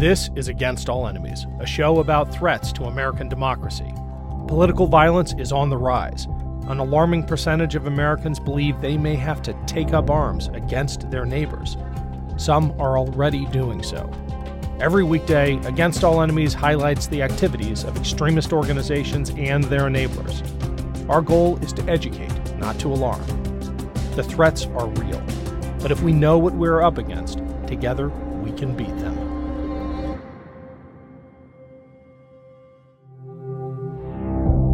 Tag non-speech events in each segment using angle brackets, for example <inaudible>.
This is Against All Enemies, a show about threats to American democracy. Political violence is on the rise. An alarming percentage of Americans believe they may have to take up arms against their neighbors. Some are already doing so. Every weekday, Against All Enemies highlights the activities of extremist organizations and their enablers. Our goal is to educate, not to alarm. The threats are real, but if we know what we're up against, together we can beat them.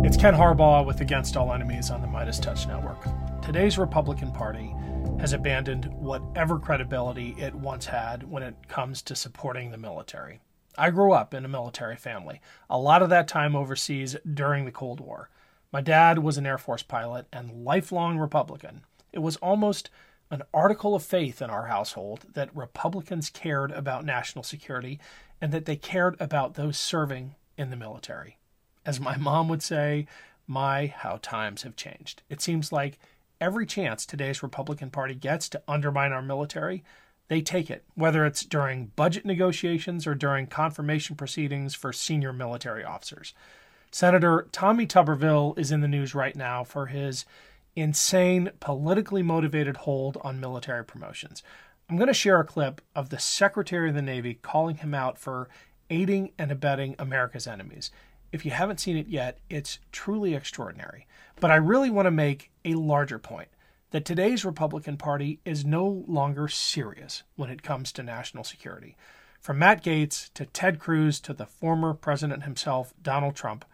It's Ken Harbaugh with Against All Enemies on the Midas Touch Network. Today's Republican Party has abandoned whatever credibility it once had when it comes to supporting the military. I grew up in a military family, a lot of that time overseas during the Cold War. My dad was an Air Force pilot and lifelong Republican. It was almost an article of faith in our household that Republicans cared about national security and that they cared about those serving in the military. As my <laughs> mom would say, my, how times have changed. It seems like every chance today's Republican Party gets to undermine our military, they take it, whether it's during budget negotiations or during confirmation proceedings for senior military officers. Senator Tommy Tuberville is in the news right now for his insane, politically motivated hold on military promotions. I'm going to share a clip of the Secretary of the Navy calling him out for aiding and abetting America's enemies. If you haven't seen it yet, it's truly extraordinary. But I really want to make a larger point that today's Republican Party is no longer serious when it comes to national security. From Matt Gaetz to Ted Cruz to the former president himself, Donald Trump,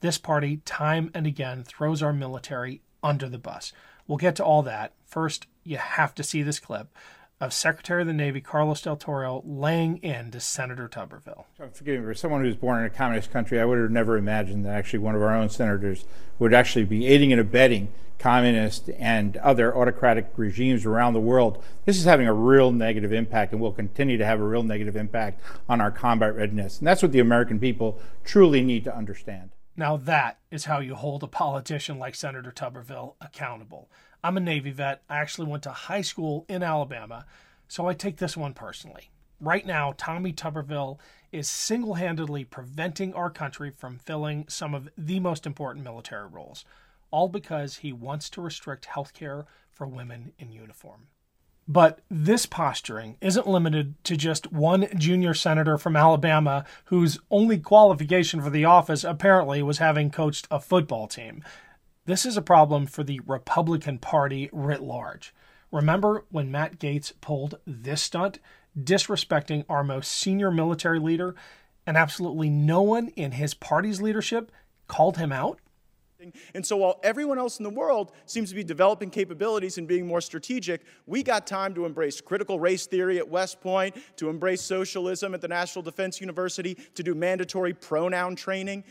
this party time and again throws our military under the bus. We'll get to all that. First, you have to see this clip of Secretary of the Navy Carlos Del Toro laying into Senator Tuberville. Forgive me, for someone who's born in a communist country, I would have never imagined that actually one of our own senators would actually be aiding and abetting communist and other autocratic regimes around the world. This is having a real negative impact and will continue to have a real negative impact on our combat readiness. And that's what the American people truly need to understand. Now, that is how you hold a politician like Senator Tuberville accountable. I'm a Navy vet. I actually went to high school in Alabama, so I take this one personally. Right now, Tommy Tuberville is single handedly preventing our country from filling some of the most important military roles, all because he wants to restrict health care for women in uniform. But this posturing isn't limited to just one junior senator from Alabama whose only qualification for the office apparently was having coached a football team. This is a problem for the Republican Party writ large. Remember when Matt Gaetz pulled this stunt, disrespecting our most senior military leader, and absolutely no one in his party's leadership called him out? And so while everyone else in the world seems to be developing capabilities and being more strategic, we got time to embrace critical race theory at West Point, to embrace socialism at the National Defense University, to do mandatory pronoun training.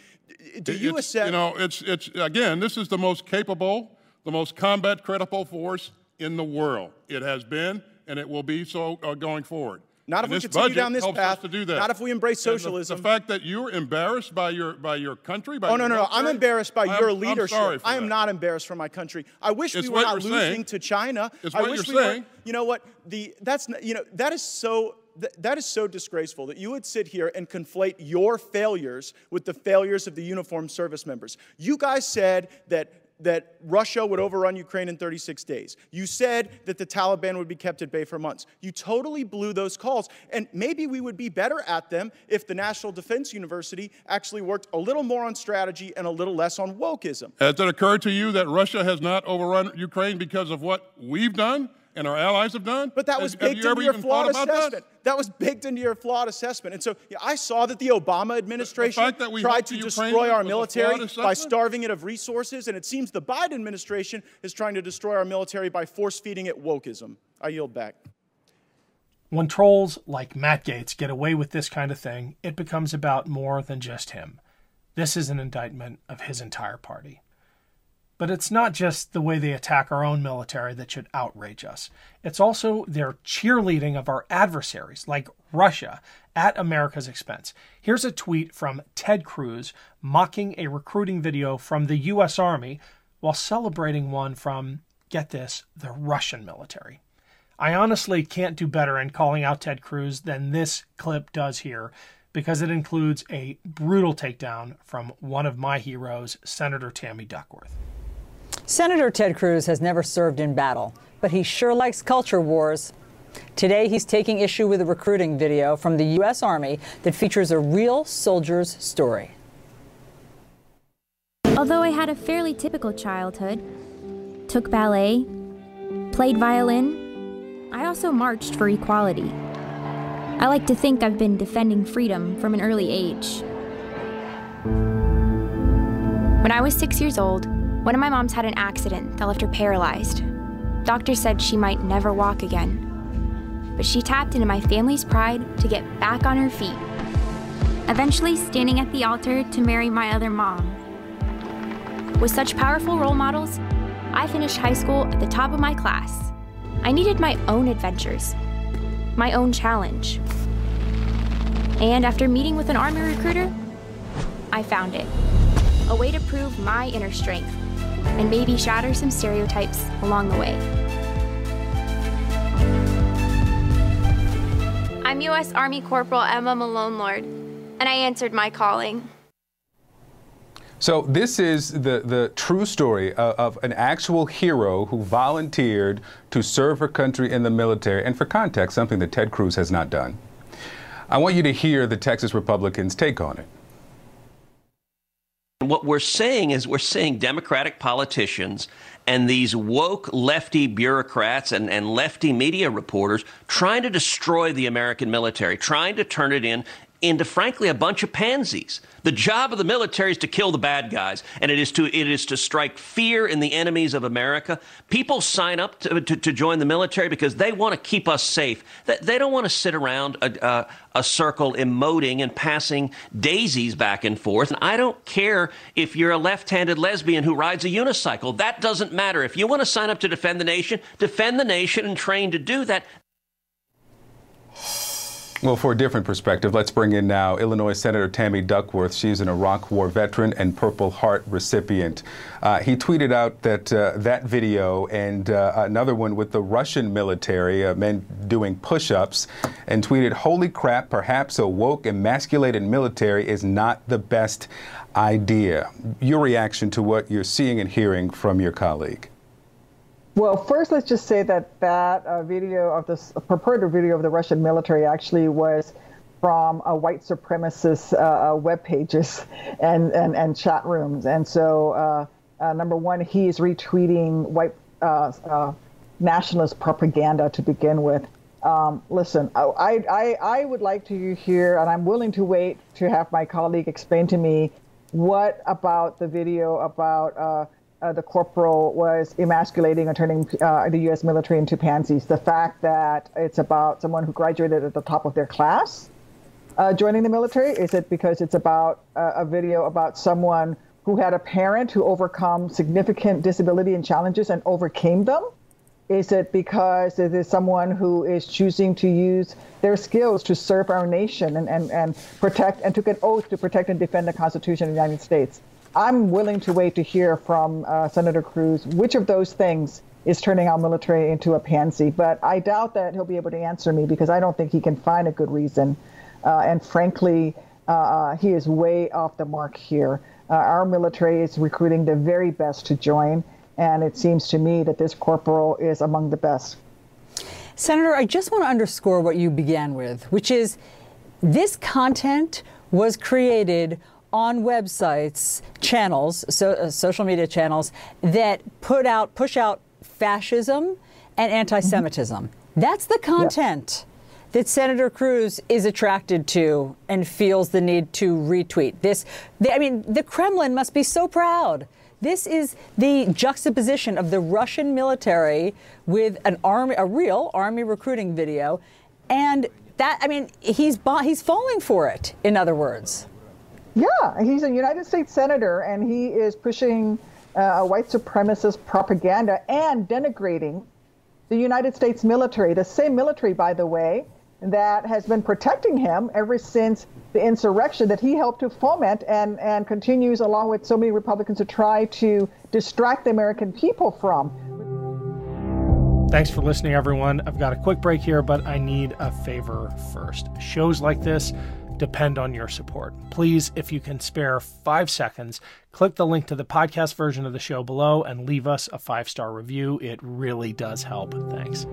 Do you accept? You know, it's, it's, again, this is the most capable, the most combat credible force in the world. It has been, and it will be so uh, going forward. Not if we continue down this path. To do that. Not if we embrace socialism. The, the, fact that you're embarrassed by your by your country. By oh no no no! I'm embarrassed by I'm, your leadership. I am that. not embarrassed for my country. I wish it's we were not losing saying. to China. It's I what wish you're we saying. Were, you know what? The that's you know that is so that is so disgraceful that you would sit here and conflate your failures with the failures of the uniformed service members. You guys said that that Russia would overrun Ukraine in 36 days. You said that the Taliban would be kept at bay for months. You totally blew those calls. And maybe we would be better at them if the National Defense University actually worked a little more on strategy and a little less on wokeism. Has it occurred to you that Russia has not overrun Ukraine because of what we've done? And our allies have done? But that was have, baked have you into your flawed assessment. That? that? was baked into your flawed assessment. And so yeah, I saw that the Obama administration the tried to destroy our military by starving it of resources, and it seems the Biden administration is trying to destroy our military by force feeding it wokeism. I yield back. When trolls like Matt Gaetz get away with this kind of thing, it becomes about more than just him. This is an indictment of his entire party. But it's not just the way they attack our own military that should outrage us. It's also their cheerleading of our adversaries, like Russia, at America's expense. Here's a tweet from Ted Cruz mocking a recruiting video from the U.S. Army while celebrating one from, get this, the Russian military. I honestly can't do better in calling out Ted Cruz than this clip does here because it includes a brutal takedown from one of my heroes, Senator Tammy Duckworth. Senator Ted Cruz has never served in battle, but he sure likes culture wars. Today, he's taking issue with a recruiting video from the U.S. Army that features a real soldier's story. Although I had a fairly typical childhood, took ballet, played violin, I also marched for equality. I like to think I've been defending freedom from an early age. When I was six years old, one of my moms had an accident that left her paralyzed. Doctors said she might never walk again. But she tapped into my family's pride to get back on her feet, eventually standing at the altar to marry my other mom. With such powerful role models, I finished high school at the top of my class. I needed my own adventures, my own challenge. And after meeting with an Army recruiter, I found it a way to prove my inner strength and maybe shatter some stereotypes along the way. I'm U.S. Army Corporal Emma Malonelord, and I answered my calling. So this is the, the true story of, of, an actual hero who volunteered to serve her country in the military, and for context, something that Ted Cruz has not done. I want you to hear the Texas Republicans' take on it. What we're saying is we're seeing Democratic politicians and these woke lefty bureaucrats and, and lefty media reporters trying to destroy the American military, trying to turn it in into frankly a bunch of pansies. The job of the military is to kill the bad guys, and it is to it is to strike fear in the enemies of America. People sign up to, to, to join the military because they want to keep us safe. They, they don't want to sit around a, a, a circle emoting and passing daisies back and forth. And I don't care if you're a left-handed lesbian who rides a unicycle. That doesn't matter. If you want to sign up to defend the nation, defend the nation and train to do that. Well, for a different perspective, let's bring in now Illinois Senator Tammy Duckworth. She's an Iraq War veteran and Purple Heart recipient. Uh, he tweeted out that uh, that video and uh, another one with the Russian military, uh, men doing push-ups, and tweeted, "Holy crap! Perhaps a woke, emasculated military is not the best idea." Your reaction to what you're seeing and hearing from your colleague? Well, first, let's just say that that uh, video of this purported video of the Russian military actually was from uh, white supremacist uh, uh, web pages <laughs> and, and, and chat rooms. And so, uh, uh, number one, he is retweeting white nationalist propaganda to begin with. Um, listen, I, I, I would like to hear, and I'm willing to wait to have my colleague explain to me what about the video about uh, the corporal was emasculating or turning uh, the U.S. military into pansies. The fact that it's about someone who graduated at the top of their class uh, joining the military? Is it because it's about uh, a video about someone who had a parent who overcome significant disability and challenges and overcame them? Is it because it is someone who is choosing to use their skills to serve our nation and, and, and protect and took an oath to protect and defend the Constitution of the United States? I'm willing to wait to hear from uh, Senator Cruz which of those things is turning our military into a pansy. But I doubt that he'll be able to answer me because I don't think he can find a good reason. Uh, and frankly, uh, uh he is way off the mark here. Uh, our military is recruiting the very best to join, and it seems to me that this corporal is among the best. Senator, I just want to underscore what you began with, which is this content was created on websites, channels, so, uh, social media channels that put out, push out fascism and anti-Semitism. Mm-hmm. That's the content. That Senator Cruz is attracted to and feels the need to retweet this. I mean, the Kremlin must be so proud. This is the juxtaposition of the Russian military with an army, a real army recruiting video, and that I mean, he's he's falling for it. In other words. Yeah, he's a United States senator, and he is pushing uh, white supremacist propaganda and denigrating the United States military, the same military, by the way, that has been protecting him ever since the insurrection that he helped to foment and, and continues, along with so many Republicans, to try to distract the American people from. Thanks for listening, everyone. I've got a quick break here, but I need a favor first. Shows like this depend on your support. Please, if you can spare five seconds, click the link to the podcast version of the show below and leave us a five star review. It really does help. Thanks.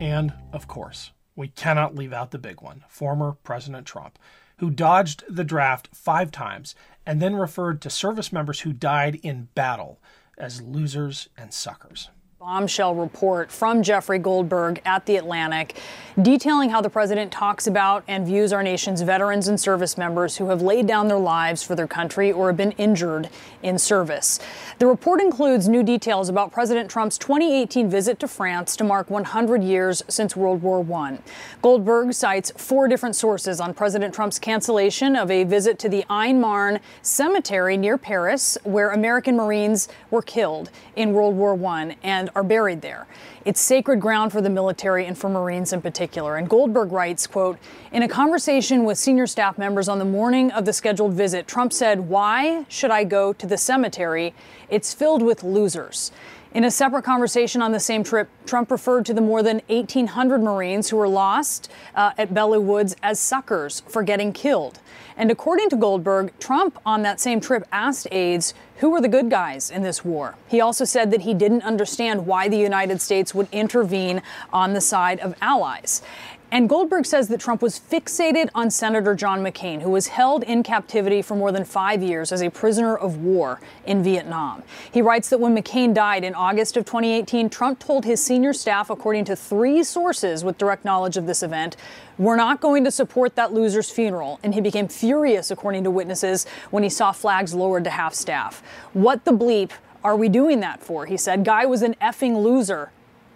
And, of course, we cannot leave out the big one former President Trump, who dodged the draft five times and then referred to service members who died in battle as losers and suckers. Bombshell report from Jeffrey Goldberg at The Atlantic, detailing how the president talks about and views our nation's veterans and service members who have laid down their lives for their country or have been injured in service. The report includes new details about President Trump's 2018 visit to France to mark 100 years since World War I. Goldberg cites four different sources on President Trump's cancellation of a visit to the Aisne Marne Cemetery near Paris, where American Marines were killed in World War I and are buried there. It's sacred ground for the military and for Marines in particular. And Goldberg writes, quote, in a conversation with senior staff members on the morning of the scheduled visit, Trump said, "Why should I go to the cemetery? It's filled with losers." In a separate conversation on the same trip, Trump referred to the more than 1,800 Marines who were lost uh, at Belleau Woods as suckers for getting killed. And according to Goldberg, Trump on that same trip asked aides who were the good guys in this war. He also said that he didn't understand why the United States would intervene on the side of allies. And Goldberg says that Trump was fixated on Senator John McCain, who was held in captivity for more than five years as a prisoner of war in Vietnam. He writes that when McCain died in August of 2018, Trump told his senior staff, according to three sources with direct knowledge of this event, we're not going to support that loser's funeral. And he became furious, according to witnesses, when he saw flags lowered to half staff. What the bleep are we doing that for? He said, Guy was an effing loser,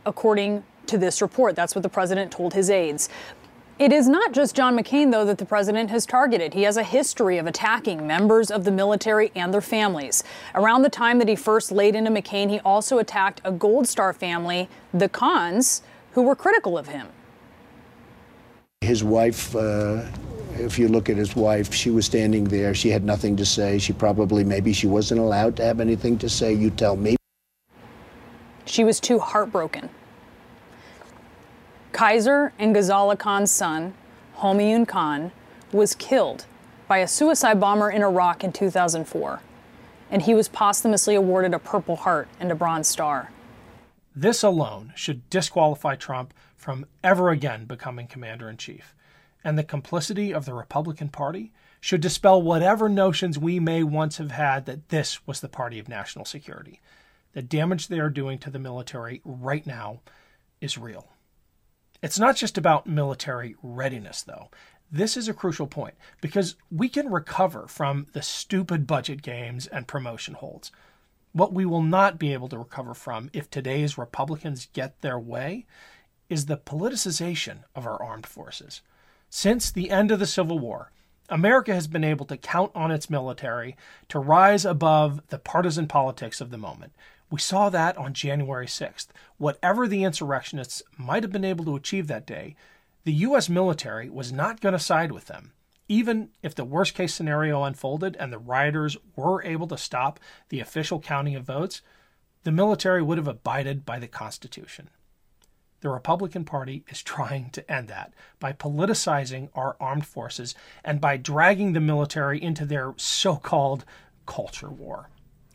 according to this report. That's what the president told his aides. It is not just John McCain, though, that the president has targeted. He has a history of attacking members of the military and their families. Around the time that he first laid into McCain, he also attacked a Gold Star family, the Khans, who were critical of him. His wife, uh, if you look at his wife, she was standing there. She had nothing to say. She probably, maybe she wasn't allowed to have anything to say. You tell me. She was too heartbroken. Khizr and Ghazala Khan's son, Homayoun Khan, was killed by a suicide bomber in Iraq in 2004, and he was posthumously awarded a Purple Heart and a Bronze Star. This alone should disqualify Trump from ever again becoming commander in chief, and the complicity of the Republican Party should dispel whatever notions we may once have had that this was the party of national security. The damage they are doing to the military right now is real. It's not just about military readiness, though. This is a crucial point because we can recover from the stupid budget games and promotion holds. What we will not be able to recover from if today's Republicans get their way is the politicization of our armed forces. Since the end of the Civil War, America has been able to count on its military to rise above the partisan politics of the moment. We saw that on January 6th. Whatever the insurrectionists might have been able to achieve that day, the U.S. military was not going to side with them. Even if the worst case scenario unfolded and the rioters were able to stop the official counting of votes, the military would have abided by the Constitution. The Republican Party is <laughs> trying to end that by politicizing our armed forces and by dragging the military into their so called culture war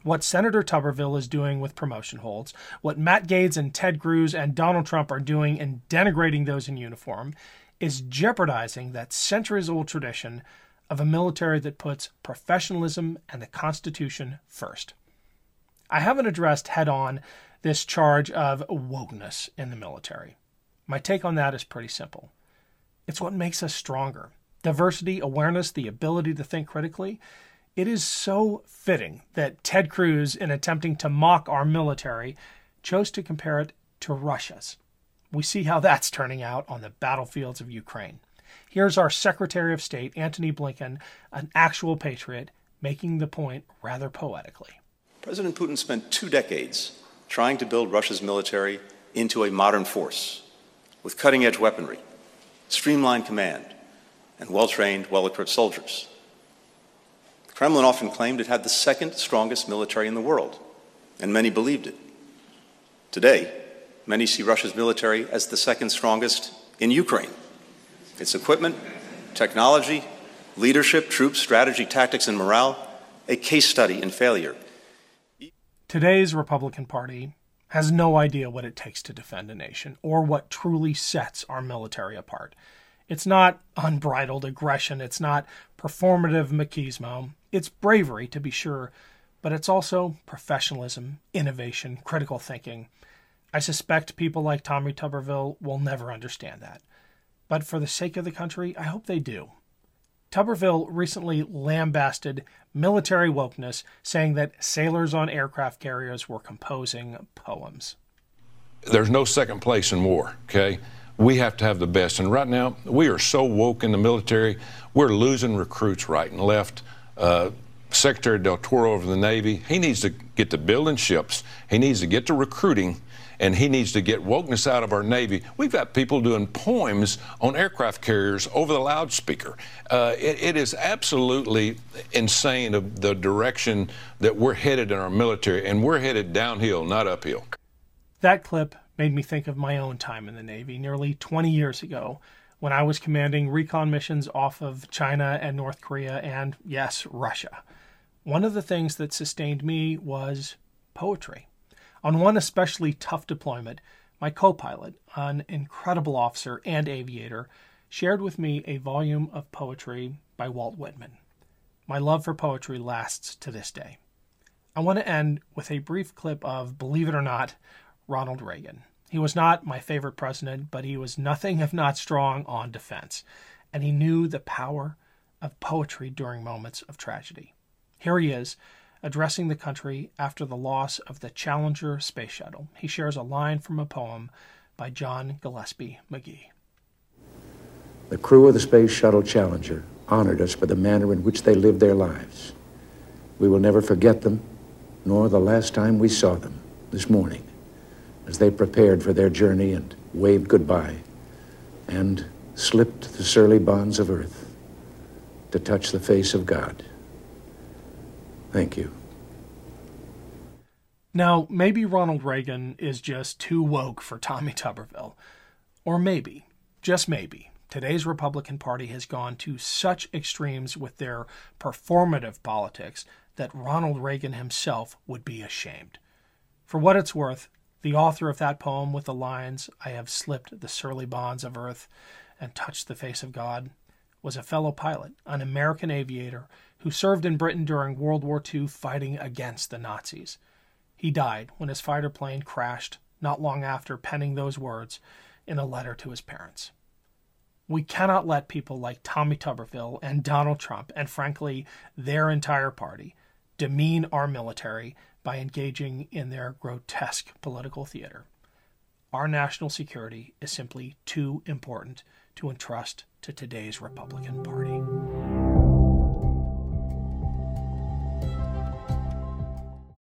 what Senator Tuberville is doing with promotion holds, what Matt Gaetz and Ted Cruz and Donald Trump are doing in denigrating those in uniform, is jeopardizing that centuries old tradition of a military that puts professionalism and the Constitution first. I haven't addressed head on this charge of wokeness in the military. My take on that is pretty simple. It's what makes us stronger. Diversity, awareness, the ability to think critically it is so fitting that Ted Cruz, in attempting to mock our military, chose to compare it to Russia's. We see how that's turning out on the battlefields of Ukraine. Here's our Secretary of State, Antony Blinken, an actual patriot, making the point rather poetically. President Putin spent two decades trying to build Russia's military into a modern force with cutting edge weaponry, streamlined command, and well trained, well equipped soldiers. Kremlin often claimed it had the second strongest military in the world, and many believed it. Today, many see Russia's military as the second strongest in Ukraine. Its equipment, technology, leadership, troops, strategy, tactics, and morale, a case study in failure. Today's Republican Party has no idea what it takes to defend a nation or what truly sets our military apart. It's not unbridled aggression, it's not performative machismo. It's bravery, to be sure, but it's also professionalism, innovation, critical thinking. I suspect people like Tommy Tuberville will never understand that. But for the sake of the country, I hope they do. Tuberville recently lambasted military wokeness, saying that sailors on aircraft carriers were composing poems. There's no second place in war, okay? We have to have the best. And right now, we are so woke in the military, we're losing recruits right and left. Uh, Secretary Del Toro over the Navy, he needs to get to building ships, he needs to get to recruiting and he needs to get wokeness out of our Navy. We've got people doing poems on aircraft carriers over the loudspeaker. Uh, it, it is absolutely insane of the direction that we're headed in our military, and we're headed downhill, not uphill. That clip made me think of my own time in the Navy nearly 20 years ago when I was commanding recon missions off of China and North Korea and, yes, Russia. One of the things that sustained me was poetry. On one especially tough deployment, my co pilot, an incredible officer and aviator, shared with me a volume of poetry by Walt Whitman. My love for poetry lasts to this day. I want to end with a brief clip of, believe it or not, Ronald Reagan. He was not my favorite president, but he was nothing if not strong on defense, and he knew the power of poetry during moments of tragedy. Here he is addressing the country after the loss of the Challenger space shuttle. He shares a line from a poem by John Gillespie Magee. The crew of the Space Shuttle Challenger honored us for the manner in which they lived their lives. We will never forget them, nor the last time we saw them this morning as they prepared for their journey and waved goodbye and slipped the surly bonds of earth to touch the face of God. Thank you. Now, maybe Ronald Reagan is just too woke for Tommy Tuberville. Or maybe, just maybe, today's Republican Party has gone to such extremes with their performative politics that Ronald Reagan himself would be ashamed. For what it's worth, the author of that poem with the lines, I have slipped the surly bonds of earth and touched the face of God, was a fellow pilot, an American aviator who served in Britain during World War II fighting against the Nazis. He died when his fighter plane crashed not long after penning those words in a letter to his parents. We cannot let people like Tommy Tuberville and Donald Trump, and frankly, their entire party, demean our military by engaging in their grotesque political theater. Our national security is simply too important to entrust to today's Republican Party.